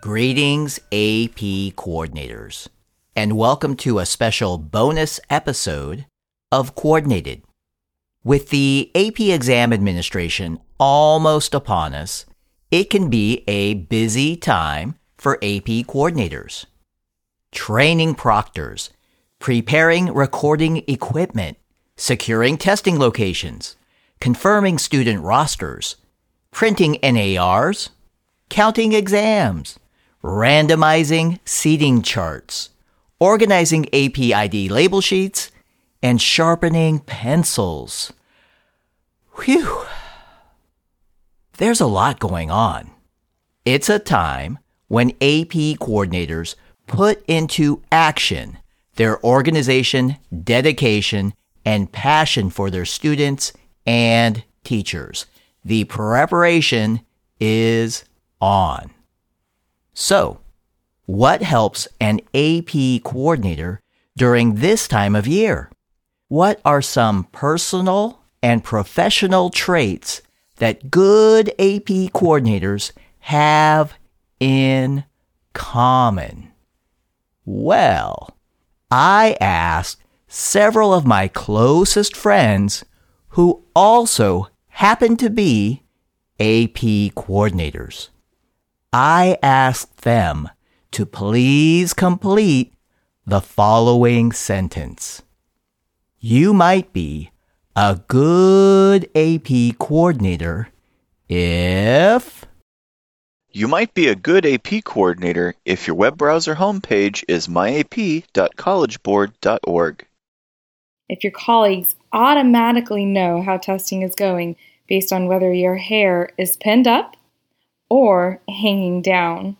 Greetings, AP coordinators, and welcome to a special bonus episode of Coordinated. With the AP exam administration almost upon us, it can be a busy time for AP coordinators. Training proctors, preparing recording equipment, securing testing locations, confirming student rosters, printing NARs, counting exams, randomizing seating charts, organizing AP ID label sheets, and sharpening pencils. Whew. There's a lot going on. It's a time when AP coordinators put into action their organization, dedication, and passion for their students and teachers. The preparation is on. So, what helps an AP coordinator during this time of year? What are some personal and professional traits that good AP coordinators have in common? Well, I asked several of my closest friends who also happen to be AP coordinators. I asked them to please complete the following sentence. You might be a good AP coordinator if. You might be a good AP coordinator if your web browser homepage is myap.collegeboard.org. If your colleagues automatically know how testing is going based on whether your hair is pinned up or hanging down.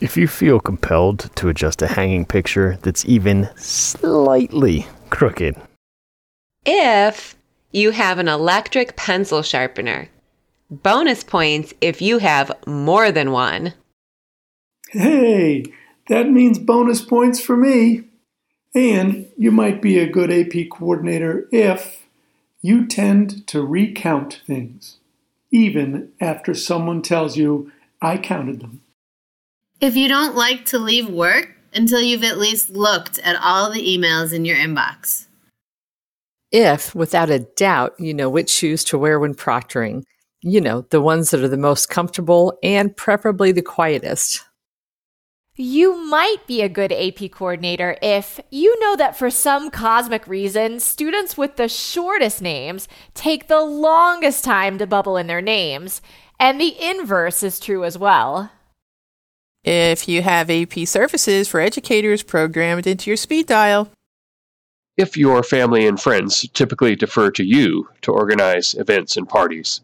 If you feel compelled to adjust a hanging picture that's even slightly crooked. If you have an electric pencil sharpener. Bonus points if you have more than one. Hey, that means bonus points for me. And you might be a good AP coordinator if you tend to recount things, even after someone tells you, I counted them. If you don't like to leave work until you've at least looked at all the emails in your inbox. If, without a doubt, you know which shoes to wear when proctoring, you know, the ones that are the most comfortable and preferably the quietest. You might be a good AP coordinator if you know that for some cosmic reason, students with the shortest names take the longest time to bubble in their names, and the inverse is true as well. If you have AP services for educators programmed into your speed dial. If your family and friends typically defer to you to organize events and parties.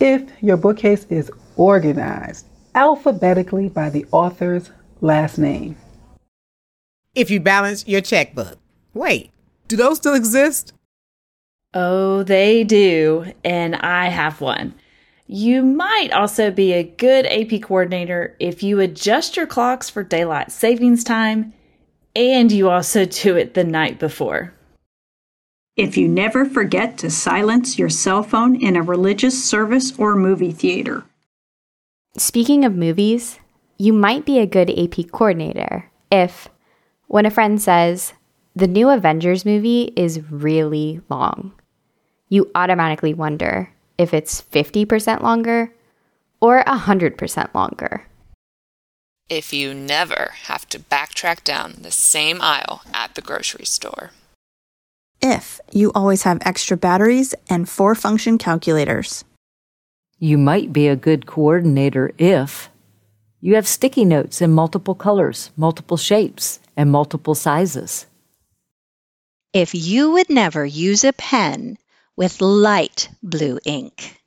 If your bookcase is organized alphabetically by the author's last name. If you balance your checkbook. Wait, do those still exist? Oh, they do, and I have one. You might also be a good AP coordinator if you adjust your clocks for daylight savings time and you also do it the night before. If you never forget to silence your cell phone in a religious service or movie theater. Speaking of movies, you might be a good AP coordinator if, when a friend says, the new Avengers movie is really long, you automatically wonder if it's 50% longer or 100% longer. If you never have to backtrack down the same aisle at the grocery store. If you always have extra batteries and four function calculators. You might be a good coordinator if you have sticky notes in multiple colors, multiple shapes, and multiple sizes. If you would never use a pen with light blue ink.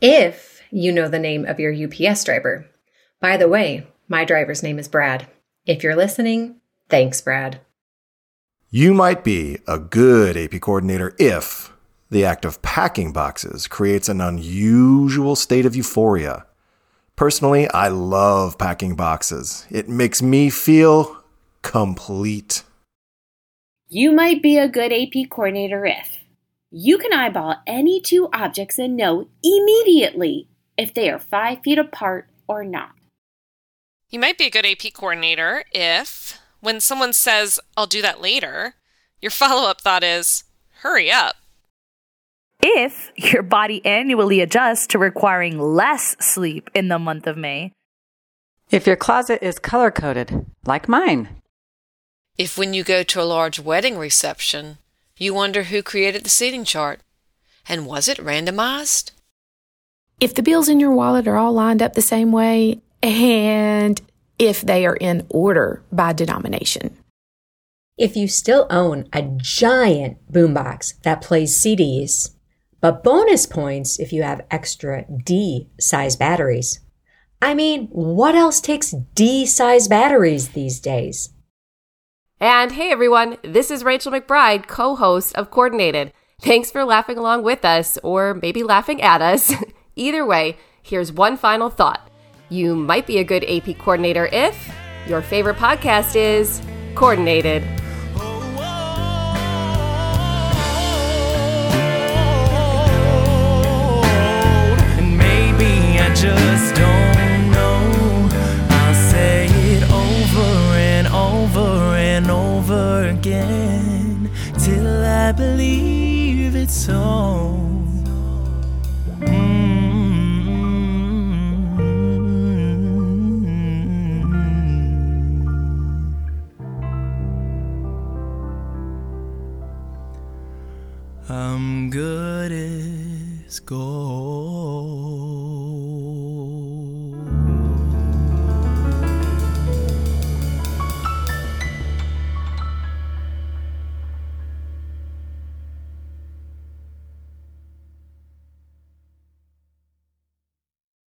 If you know the name of your UPS driver. By the way, my driver's name is Brad. If you're listening, thanks, Brad. You might be a good AP coordinator if the act of packing boxes creates an unusual state of euphoria. Personally, I love packing boxes. It makes me feel complete. You might be a good AP coordinator if you can eyeball any two objects and know immediately if they are five feet apart or not. You might be a good AP coordinator if, when someone says, I'll do that later, your follow up thought is, hurry up. If your body annually adjusts to requiring less sleep in the month of May. If your closet is color coded, like mine. If when you go to a large wedding reception, you wonder who created the seating chart. And was it randomized? If the bills in your wallet are all lined up the same way, and if they are in order by denomination. If you still own a giant boombox that plays CDs, but bonus points if you have extra D size batteries. I mean, what else takes D size batteries these days? And hey everyone, this is Rachel McBride, co host of Coordinated. Thanks for laughing along with us, or maybe laughing at us. Either way, here's one final thought. You might be a good AP coordinator if your favorite podcast is Coordinated. Over again till I believe it's so. Mm-hmm. I'm good as gold.